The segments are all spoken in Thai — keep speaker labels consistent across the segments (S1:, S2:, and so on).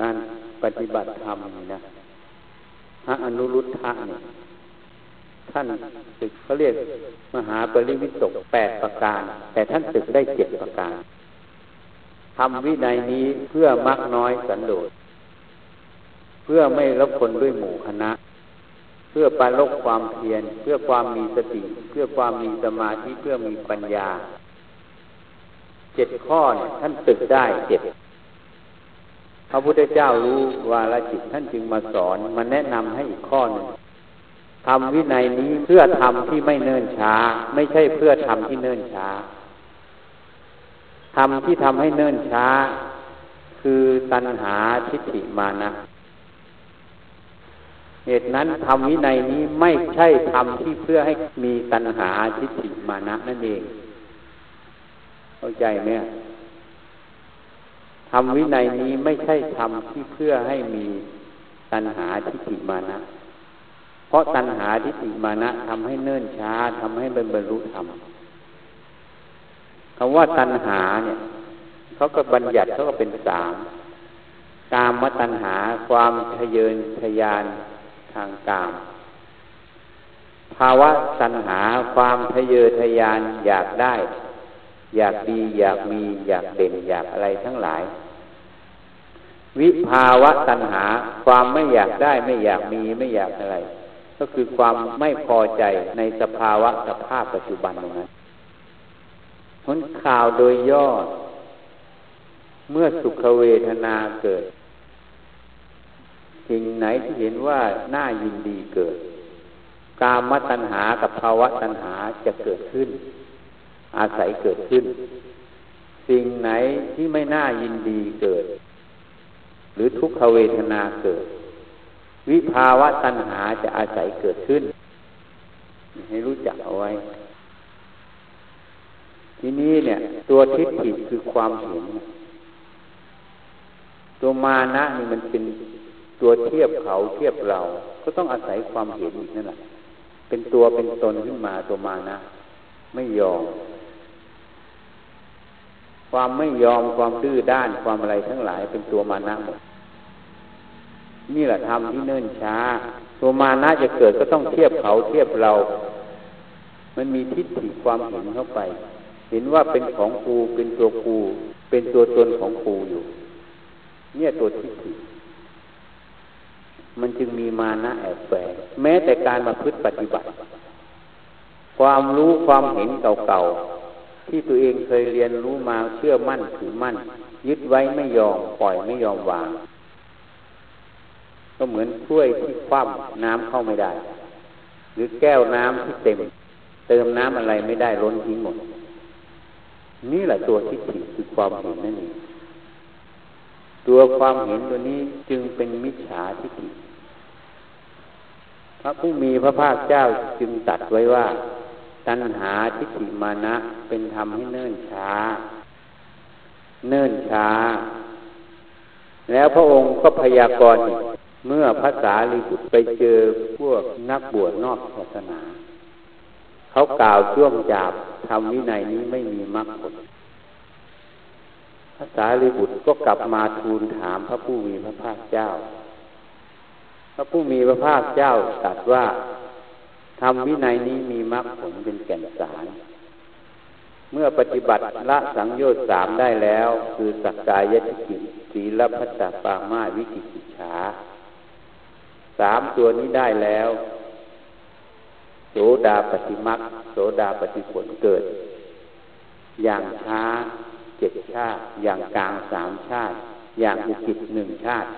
S1: การปฏิบัติธรรมนี่นะพระอนุรุทธะเนี่ยท่านศึกเขาเรียกมหาปริวิตกแปดประการ แต่ท่านศึกได้เจ็ดประการทำวินัยนี้เพื่อมักน้อยสันโดษ เพื่อไม่รบคนด้วยหมู่คณะ เพื่อปาลกความเพียรเพื่อความมีสติ เพื่อความมีสมาธิเพื่อมีปัญญาเจ็ดข้อเนี่ยท่านตึกได้เจ็ด พระพุทธเจ้ารู้วาลจิตท่านจึงมาสอนมาแนะนำให้อีกข้อหนึ่งทำวินัยนี้เพื่อทำที่ไม่เนิ่นช้า ไม่ใช่เพื่อทำที่เนิ่นช้าทำที่ทำให้เนิ่นช้า คือตัณหาทิฏฐิมานะเหตุนั้นทำวินัยนี้ไม่ใช่ทำที่เพื่อให้มีตัณหาทิฏฐิมานะนั่นเอง เข้าใจไหม ทำวินัยนี้ไม่ใช่ทำที่เพื่อให้มีตัณหาทิฏฐิมานะ เพราะตัณหาทิฏฐิมานะทำให้เนิ่นช้าทำให้บรรลุธรรมคำว่าตัณหาเนี่ยเขาก็บัญญัติเขาก็เป็นสามกามตัณหาความทะเยนทะยานทางกาม ภาวะตัณหาความทะเยอทะยานอยากได้ อยากดี อยากมี อยากเด่นอยากอะไรทั้งหลาย วิภาวะตัณหา ความไม่อยากได้ไม่อยากมีไม่อยากอะไร ก็คือความไม่พอใจในสภาวะสภาพปัจจุบันตรงนั้นผลข่าวโดยย่อ เมื่อสุขเวทนาเกิดสิ่งไหนที่เห็นว่าน่ายินดีเกิด กามตัณหากับภาวะตัณหาจะเกิดขึ้น อาศัยเกิดขึ้น สิ่งไหนที่ไม่น่ายินดีเกิด หรือทุกขเวทนาเกิด วิภาวะตัณหาจะอาศัยเกิดขึ้น ให้รู้จักเอาไว้ ทีนี้เนี่ย ตัวทิฏฐิคือความเห็น ตัวมานะนี่มันเป็นตัวเทียบเขาเทียบเรา ก็ต้องอาศัยความเห็นอีกนั่นแหละเป็นตัวเป็นตนขึ้นมาตัวมานะ ไม่ยอม ความไม่ยอมความดื้อด้านความอะไรทั้งหลายเป็นตัวมานะหมดนี่แหละทำที่เนิ่นช้า ตัวมานะจะเกิดก็ต้องเทียบเขาเทียบเรา มันมีทิฏฐิความเห็นเข้าไป เห็นว่าเป็นของกูเป็นตัวกูเป็นตัวตนของกูอยู่ เนี่ยตัวทิฏฐิมันจึงมีมานะแอบแฝงแม้แต่การมาพฤติปฏิบัติ ความรู้ความเห็นเก่าๆ ที่ตัวเองเคยเรียนรู้มาเชื่อมั่นถือมั่น ยึดไว้ไม่ยอมปล่อยไม่ยอมวาง ก็เหมือนถ้วยที่คว่ำน้ำเข้าไม่ได้ หรือแก้วน้ำที่เต็ม เติมน้ำอะไรไม่ได้ล้นทิ้งหมด นี่แหละตัวที่ผิดคือความเห็นนั่นเองตัวความเห็นตัวนี้จึงเป็นมิจฉาทิฏฐิพระผู้มีพระภาคเจ้าจึงตัดไว้ว่า ตัณหาทิฏฐิมานะเป็นธรรมให้เนิ่นช้า เนิ่นช้า แล้วพระองค์ก็พยากรณ์เมื่อภาษาลีบุตรไปเจอพวกนักบวชนอกศาสนา เขากล่าวช่วงจาบทำวินัยนี้ไม่มีมรรคผลภาษาลีบุตรก็กลับมาทูลถามพระผู้มีพระภาคเจ้า พระผู้มีพระภาคเจ้าตรัสว่า ทำวินัยนี้มีมรรคผลเป็นแก่นสารเมื่อปฏิบัติละสังโยชน์สามได้แล้ว คือสักกายทิฏฐิศีลพัตตปามาวิกิกิจฉาสามตัวนี้ได้แล้วโสดาปฏิมักโสดาปฏิผลเกิด อย่างช้าเจ็ดชาติ อย่างกลางสามชาติ อย่างอุกิจหนึ่งชาติ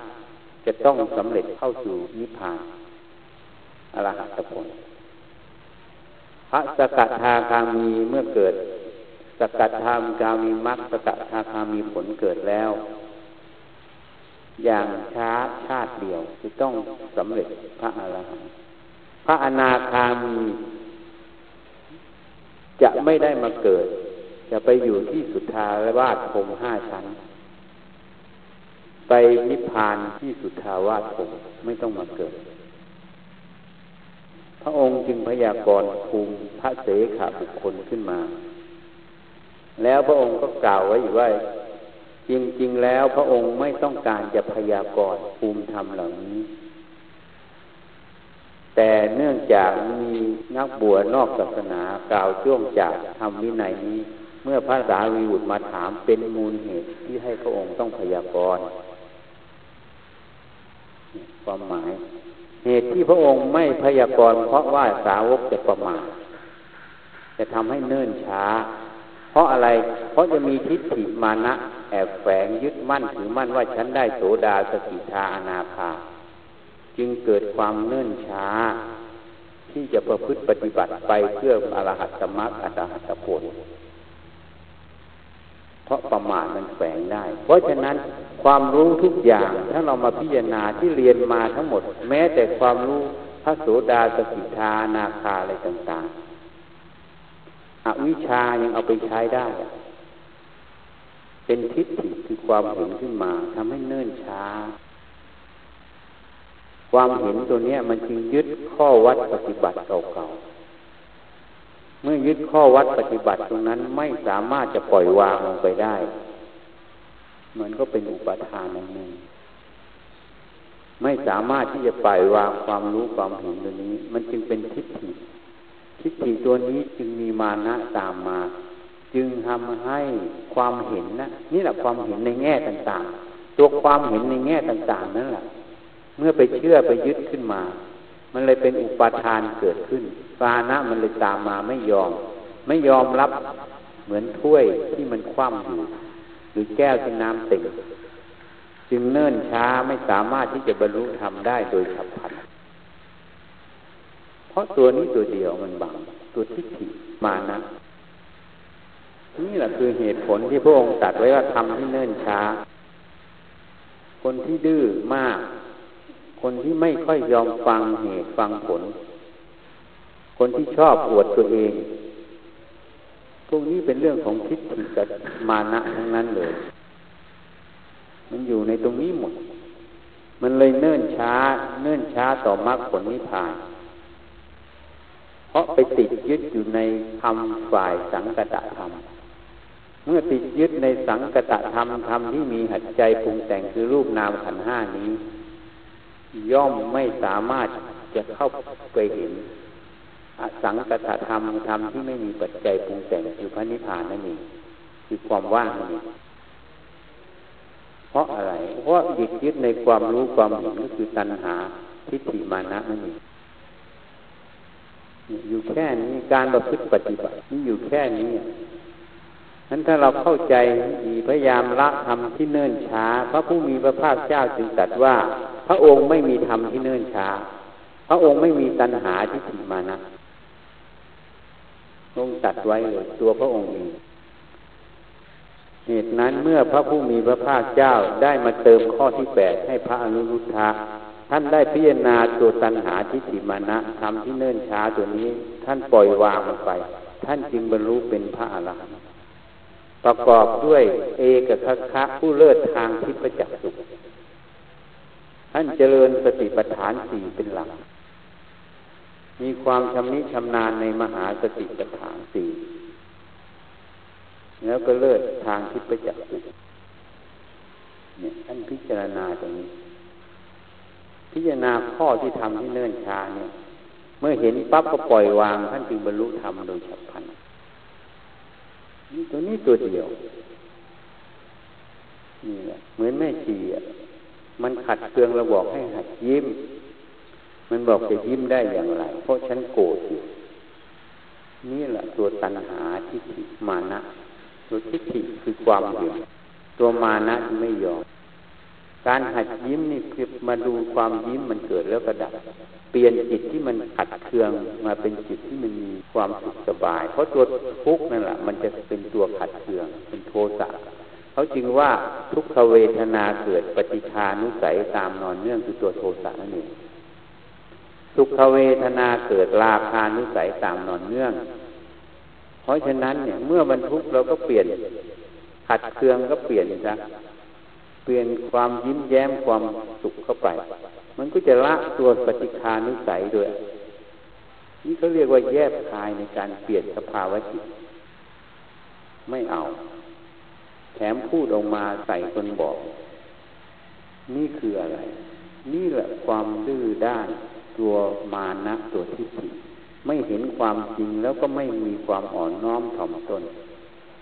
S1: จะต้องสำเร็จเข้าสู่นิพพานอรหัตผล พระสกัดทาคามีเมื่อเกิด สกัดทามกามีมรรคสกัดทาคามีผลเกิดแล้ว อย่างช้าชาติเดียวจะต้องสำเร็จพระอรหันต์พระอนาคามีจะไม่ได้มาเกิด จะไปอยู่ที่สุทธาวาสพห้าชั้น ไปนิพพานที่สุทธาวาสผมไม่ต้องมาเกิด ระองค์จึงพยากรณ์ภูมิพระเสขบุคคลขึ้นมา แล้วพระองค์ก็กล่าวไว้อีกว่าจริงๆแล้วพระองค์ไม่ต้องการจะพยากรณ์ภูมิธรรมเหล่านี้ แต่เนื่องจากมีนักบวชนอกศาสนากล่าวช่วงจากทำวินัยนี้ เมื่อพระสารีบุตรมาถามเป็นมูลเหตุที่ให้พระองค์ต้องพยากรณ์ความหมาย เหตุที่พระองค์ไม่พยากรณ์เพราะว่าสาวกจะประมาทจะทำให้เนิ่นช้า เพราะอะไร เพราะจะมีทิฏฐิมานะ แอบแฝงยึดมั่นถือมั่นว่าฉันได้โสดาสกิทาอนาคาจึงเกิดความเนิ่นช้า ที่จะประพฤติปฏิบัติไปเพื่ออรหัตมรรคอรหัตผลเพราะประมาทมันแฝงได้ เพราะฉะนั้น ความรู้ทุกอย่างถ้าเรามาพิจารณาที่เรียนมาทั้งหมด แม้แต่ความรู้พระโสดาสกิทานาคาอะไรต่าง ๆอวิชายังเอาไปใช้ได้ เป็นทิฏฐิคือความเห็นขึ้นมาทำให้เนิ่นช้า ความเห็นตัวนี้มันจึงยึดข้อวัดปฏิบัติเก่าๆเมื่อยึดข้อวัดปฏิบัติตรงนั้นไม่สามารถจะปล่อยวางลงไปได้ มันก็เป็นอุปทานนั่นเองไม่สามารถที่จะปล่อยวางความรู้ความเห็นตัวนี้ มันจึงเป็นทิฏฐิ ทิฏฐิตัวนี้จึงมีมานะตามมา จึงทำให้ความเห็นนะนี่แหละความเห็นในแง่ต่างๆ ตัวความเห็นในแง่ต่างๆนั่นแหละเมื่อไปเชื่อไปยึดขึ้นมา มันเลยเป็นอุปทานเกิดขึ้นปานะมันเลยตามมาไม่ยอม ไม่ยอมรับเหมือนถ้วยที่มันคว่ำอยู่ รือแก้วที่น้ำติ่งจึงเนิ่นช้าไม่สามารถที่จะบรรลุธรรมได้โดยฉับพลัน เพราะตัวนี้ตัวเดียวมันบัง ตัวทิฏฐิมานะนี่แหละคือเหตุผลที่พระองค์ตัดไว้ว่าทำที่เนิ่นช้า คนที่ดื้อมาก คนที่ไม่ค่อยยอมฟังเหตุฟังผล คนที่ชอบอวดตัวเอง พวกนี้เป็นเรื่องของทิฏฐิกับมานะทั้งนั้นเลย มันอยู่ในตรงนี้หมด มันเลยเนิ่นช้า เนิ่นช้าต่อมรรคผลนิพพาน เพราะไปติดยึดอยู่ในธรรมฝ่ายสังกตธรรม เมื่อติดยึดในสังกตธรรมธรรมที่มีหัดใจปรุงแต่งคือรูปนามขันห้านี้ ย่อมไม่สามารถจะเข้าไปเห็น อสังกตธรรมธรรมที่ไม่มีปัจจัยปรุงแต่งคือพระนิพพานนั่นเองคือความว่างนั่นเองเพราะอะไร เพราะยึดยึดในความรู้ความเห็นก็คือตัณหาทิฏฐิมานะนั่นเองอยู่แค่นี้การประพฤติปฏิบัตินี่อยู่แค่นี้นั้นถ้าเราเข้าใจดีพยายามละธรรมที่เนิ่นช้า พระผู้มีพระภาคเจ้าจึงตรัสว่า พระองค์ไม่มีธรรมที่เนิ่นช้า พระองค์ไม่มีตัณหาทิฏฐิมานะทรงตัดไว้เลยตัวพระองค์เองเหตุนั้นเมื่อพระผู้มีพระภาคเจ้าได้มาเติมข้อที่แปดให้พระอนุรุทธะท่านได้พิจารณาตัวตัณหาทิฏฐิมานะทำที่เนิ่นช้าตัวนี้ ท่านปล่อยวางมันไป ท่านจึงบรรลุเป็นพระอรหันต์ประกอบด้วยเอกคัคคะผู้เลิศทางทิพจักสุขท่านเจริญสติปัฏฐานสี่เป็นหลัก มีความชำนิชำนาญในมหาสติปัฏฐานสี่แล้วก็เลิศทางทิพยจักสุเนี่ยท่านพิจารณาตรงนี้ พิจารณาข้อที่ทำที่เนิ่นช้าเนี่ย เมื่อเห็นปั๊บก็ปล่อยวาง ท่านจึงบรรลุธรรมโดยฉับพลันนี่ตัวนี้ตัวเดียวนี่แหละเหมือนแม่ชีอะมันขัดเคืองเราบอกให้หัดยิ้ม มันบอกจะยิ้มได้อย่างไร เพราะฉันโกรธอยู่นี่แหละตัวตัณหาทิฏฐิมานะ ตัวทิฏฐิคือความเห็นตัวมานะที่ไม่ยอม การหัดยิ้มนี่คือมาดูความยิ้มมันเกิดแล้วก็ดับ เปลี่ยนจิตที่มันขัดเคืองมาเป็นจิตที่มันมีความสุขสบาย เพราะตัวทุกข์นั่นแหละมันจะเป็นตัวขัดเคืองเป็นโทสะเขาจึงว่าทุกขเวทนาเกิดปฏิทานุสัยตามนอนเนื่องคือตัวโทสะนั่นเอง สุขเวทนาเกิดราคานุสัยตามนอนเนื่อง เพราะฉะนั้นเนี่ยเมื่อบรรทุกเราก็เปลี่ยนขัดเคืองก็เปลี่ยนซะเปลี่ยนความยิ้มแย้มความสุขเข้าไป มันก็จะละตัวปฏิคานุสัยด้วยนี่เขาเรียกว่าแยบคายในการเปลี่ยนสภาวะจิต ไม่เอา แถมพูดออกมาใส่คนบอก นี่คืออะไร นี่แหละความดื้อด้าน ตัวมานะตัวทิฏฐิไม่เห็นความจริงแล้วก็ไม่มีความอ่อนน้อมถ่อมตน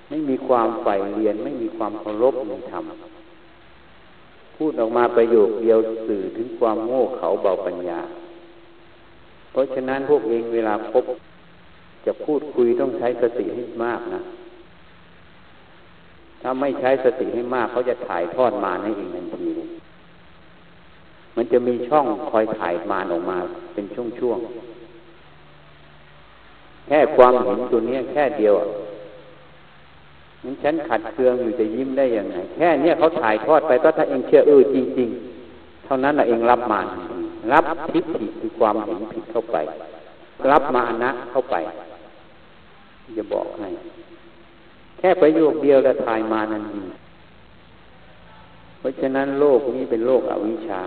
S1: ไม่มีความใฝ่เรียน ไม่มีความเคารพในธรรมพูดออกมาประโยคเดียวสื่อถึงความโง่เขาเบาปัญญา เพราะฉะนั้นพวกเองเวลาพบ จะพูดคุยต้องใช้สติให้มากนะ ถ้าไม่ใช้สติให้มากเขาจะถ่ายทอดมาในเองทันทีเลย มันจะมีช่องคอยถ่ายมานออกมาเป็นช่วงๆ แค่ความเห็นตัวนี้แค่เดียวมันฉันขัดเคืองอยู่จะยิ้มได้ยังไง แค่เนี้ยเขาถ่ายทอดไปก็ถ้าเองเชื่อเออจริง ๆ เท่านั้นแหละเองรับมารับทิฏฐิคือความเห็นผิดเข้าไป รับมานะเข้าไปจะบอกให้ แค่ประโยคเดียวแล้วถ่ายมานั้นดีเพราะฉะนั้นโลกนี้เป็นโลกอวิชชา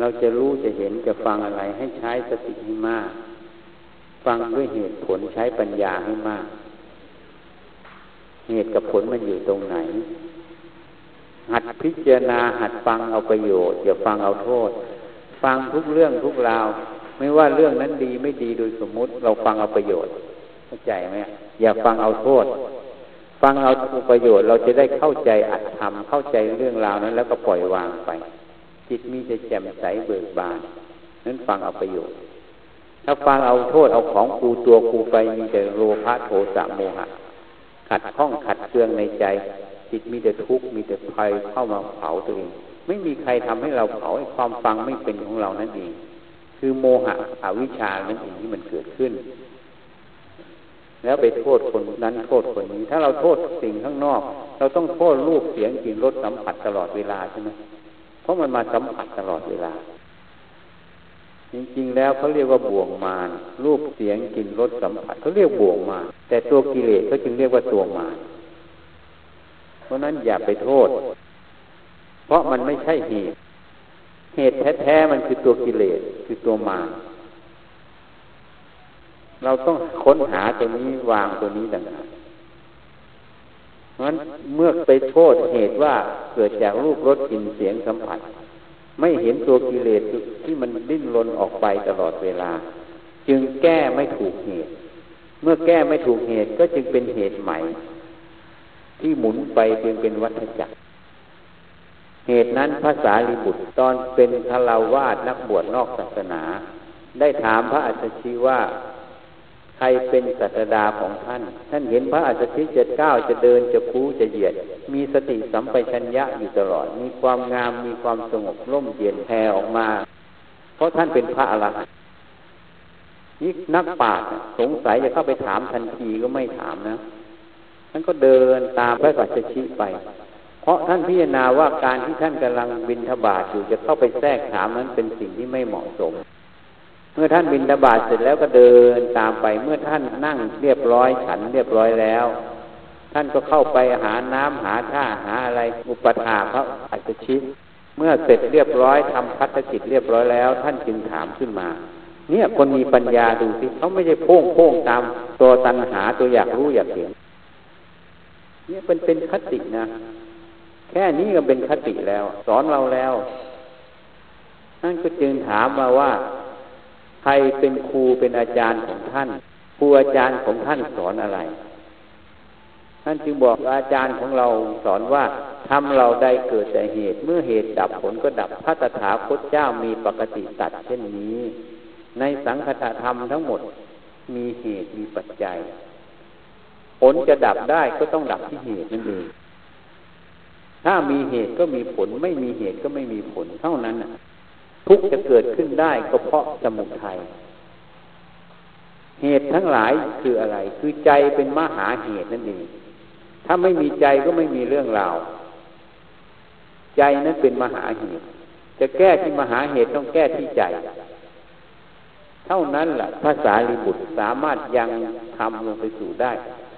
S1: เราจะรู้จะเห็นจะฟังอะไรให้ใช้สติให้มาก ฟังด้วยเหตุผลใช้ปัญญาให้มาก เหตุกับผลมันอยู่ตรงไหน หัดพิจารณาหัดฟังเอาประโยชน์อย่าฟังเอาโทษ ฟังทุกเรื่องทุกราว ไม่ว่าเรื่องนั้นดีไม่ดีโดยสมมุติ เราฟังเอาประโยชน์เข้าใจไหมอย่าฟังเอาโทษ ฟังเอาประโยชน์เราจะได้เข้าใจอัดทำเข้าใจเรื่องราวนั้น แล้วก็ปล่อยวางไป จิตมีแต่แจ่มใสเบิกบานนั้นฟังเอาประโยชน์ ถ้าฟังเอาโทษเอาของกูตัวกูไปมีแต่โลภะโทสะโมหะ ขัดข้องขัดเครื่องในใจ จิตมีแต่ทุกข์มีแต่ภัยเข้ามาเผาตัวเองไม่มีใครทำให้เราเผาความฟังไม่เป็นของเรานั่นเอง คือโมหะอวิชชานั่นเองที่มันเกิดขึ้น แล้วไปโทษคนนั้นโทษคนนี้ ถ้าเราโทษสิ่งข้างนอก เราต้องโทษรูปเสียงกลิ่นรสสัมผัสตลอดเวลาใช่ไหม ราะมันมาสัมผัสตลอดเวลา จริงๆ แล้วเขาเรียกว่าบ่วงมารรูปเสียงกลิ่นรสสัมผัสเขาเรียกบ่วงมารแต่ตัวกิเลสเขาจึงเรียกว่าตัวมารเพราะนั้นอย่าไปโทษ เพราะมันไม่ใช่เหตุ เหตุแท้ๆมันคือตัวกิเลสคือตัวมารเราต้องค้นหาตัวนี้วางตัวนี้ดังนั้น ราะนั้นเมื่อไปโทษเหตุว่าเกิดจากรูปรสกลิ่นเสียงสัมผัส ไม่เห็นตัวกิเลสที่มันดิ้นรนออกไปตลอดเวลา จึงแก้ไม่ถูกเหตุ เมื่อแก้ไม่ถูกเหตุก็จึงเป็นเหตุใหม่ ที่หมุนไปจึงเป็นวัฏจักร เหตุนั้นภาษาลิบุตรตอนเป็นฆราวาสนักบวชนอกศาสนา ได้ถามพระอัจฉริว่า ครเป็นศาสดาของท่าน ท่านเห็นพระอัศชิจะก้าวจะเดินจะคูจะเหยียด มีสติสัมปชัญญะอยู่ตลอด มีความงามมีความสงบร่มเย็นแผ่ออกมา เพราะท่านเป็นพระอรหันต์นี่นักปราชญ์สงสัยจะเข้าไปถามทันทีก็ไม่ถามนะท่านก็เดินตามพระสัจชิไป เพราะท่านพิจารณาว่าการที่ท่านกำลังบินทบาทอยู่จะเข้าไปแทรกถามนั้นเป็นสิ่งที่ไม่เหมาะสม เมื่อท่านบินตบาทเสร็จแล้วก็เดินตามไป เมื่อท่านนั่งเรียบร้อยฉันเรียบร้อยแล้ว ท่านก็เข้าไปหาน้ำหาท่าหาอะไรอุปถาพระอัจฉิเมื่อเสร็จเรียบร้อยทำพัฒกิจเรียบร้อยแล้ว ท่านจึงถามขึ้นมา เนี่ยคนมีปัญญาดูสิเขาไม่ใช่โพ่งโพ่งตามตัวตัณหาตัวอยากรู้อยากเห็นเนี่ยเป็นเป็นคตินะ แค่นี้ก็เป็นคติแล้ว สอนเราแล้วนั่นก็จึงถามมาว่า ใครเป็นครูเป็นอาจารย์ของท่านครูอาจารย์ของท่านสอนอะไร ท่านจึงบอกอาจารย์ของเราสอนว่าทำเราได้เกิดแต่เหตุ เมื่อเหตุดับผลก็ดับพระตถาคตเจ้ามีปกติตัดเช่นนี้ ในสังคตธรรมทั้งหมดมีเหตุมีปัจจัย ผลจะดับได้ก็ต้องดับที่เหตุนั่นเองถ้ามีเหตุก็มีผลไม่มีเหตุก็ไม่มีผลเท่านั้น ทุกจะเกิดขึ้นได้ก็เพราะสมุทัยเหตุทั้งหลายคืออะไร คือใจเป็นมหาเหตุนั่นเองถ้าไม่มีใจก็ไม่มีเรื่องราว ใจนั้นเป็นมหาเหตุ จะแก้ที่มหาเหตุต้องแก้ที่ใจ เท่านั้นแหละภาษาลิบุตรสามารถยังทำลงไปสู่ได้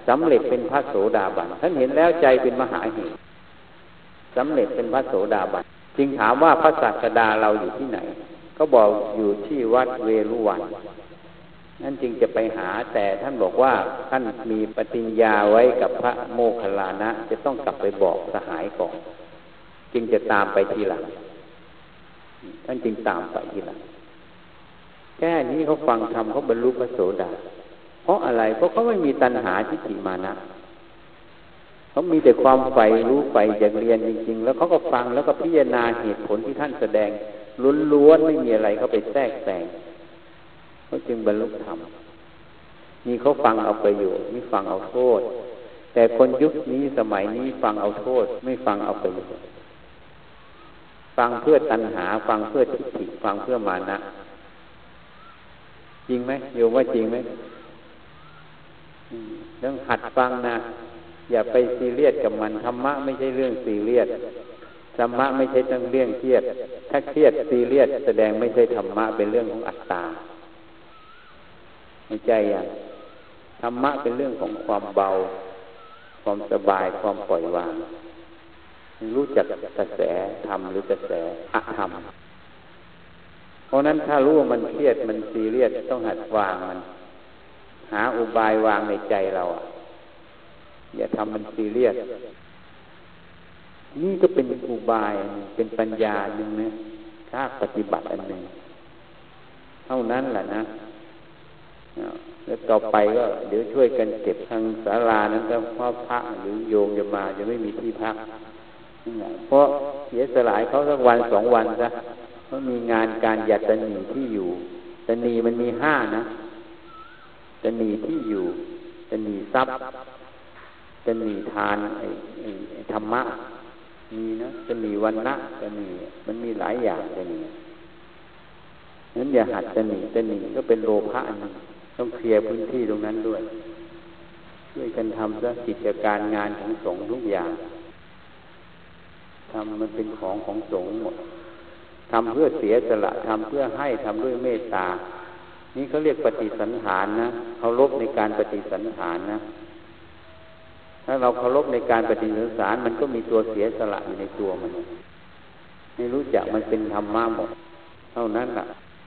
S1: สำเร็จเป็นพระโสดาบันท่านเห็นแล้วใจเป็นมหาเหตุสำเร็จเป็นพระโสดาบัน จึงถามว่าพระศาสดาเราอยู่ที่ไหน ก็บอกอยู่ที่วัดเวรุวันนั่นจึงจะไปหาแต่ท่านบอกว่าท่านมีปฏิญญาไว้กับพระโมคคัลลานะ จะต้องกลับไปบอกสหายก่อนจึงจะตามไปทีหลังท่านจึงตามไปทีหลังแค่นี้เขาฟังธรรมเขาบรรลุพระโสดา เพราะอะไรเพราะเขาไม่มีตัณหาทิฏฐิมานะ เขามีแต่ความใฝ่รู้ใฝ่อยากเรียนจริง ๆ แล้วเขาก็ฟังแล้วก็พิจารณาเหตุผลที่ท่านแสดงล้วนๆไม่มีอะไรเขาไปแทรกแซงเขาจึงบรรลุธรรมนี่เขาฟังเอาประโยชน์นี่ฟังเอาโทษ แต่คนยุคนี้สมัยนี้ฟังเอาโทษ ไม่ฟังเอาประโยชน์ฟังเพื่อตัณหา ฟังเพื่อทิฏฐิฟังเพื่อมานะ จริงไหมโยมว่าจริงไหมต้องหัดฟังนะ อย่าไปซีเรียสกับมันธรรมะไม่ใช่เรื่องซีเรียสธรรมะไม่ใช่ต้องเรื่องเครียด ถ้าเครียดซีเรียสแสดงไม่ใช่ธรรมะเป็นเรื่องของอัตตาไม่ใจอย่างธรรมะเป็นเรื่องของความเบา ความสบายความปล่อยวาง รู้จักกระแสธรรมหรือกระแสอธรรมเพราะนั้นถ้ารู้ว่ามันเครียดมันซีเรียสต้องหัดวางมัน หาอุบายวางในใจเราอะ อย่าทำมันซีเรียสนี่ก็เป็นอุบายเป็นปัญญาหนึ่งนะถ้าปฏิบัติอันหนึ่งเท่านั้นแหละนะแล้วต่อไปก็เดี๋ยวช่วยกันเก็บทางศาลานั้นก็พ่อพระหรือโยมจะมาจะไม่มีที่พักเพราะเสียสลายเขาสักวันสองวันซะเพราะมีงานการอยากจะหนีที่อยู่จะหนีมันมีห้านะจะหนีที่อยู่จะหนีทรัพย์ จะมีทานไอ้ธรรมะมีนะจะมีวันนะจะมีมันมีหลายอย่างจะมีนั้นอย่าหัดจะหนีจะหนีก็เป็นโลภะนึงต้องเคลียร์พื้นที่ตรงนั้นด้วยช่วยกันทำซะกิจการงานของสงฆ์ทุกอย่างทำมันเป็นของของสงฆ์หมดทำเพื่อเสียสละทำเพื่อให้ทำด้วยเมตตา นี่เขาเรียกปฏิสันฐานนะเขาลบในการปฏิสันฐานนะ ถ้าเราเคารพในการปฏิสัสารมันก็มีตัวเสียสละอยู่ในตัวมัน ไม่รู้จักมันเป็นธรรมะหมด เท่านั้นแหละ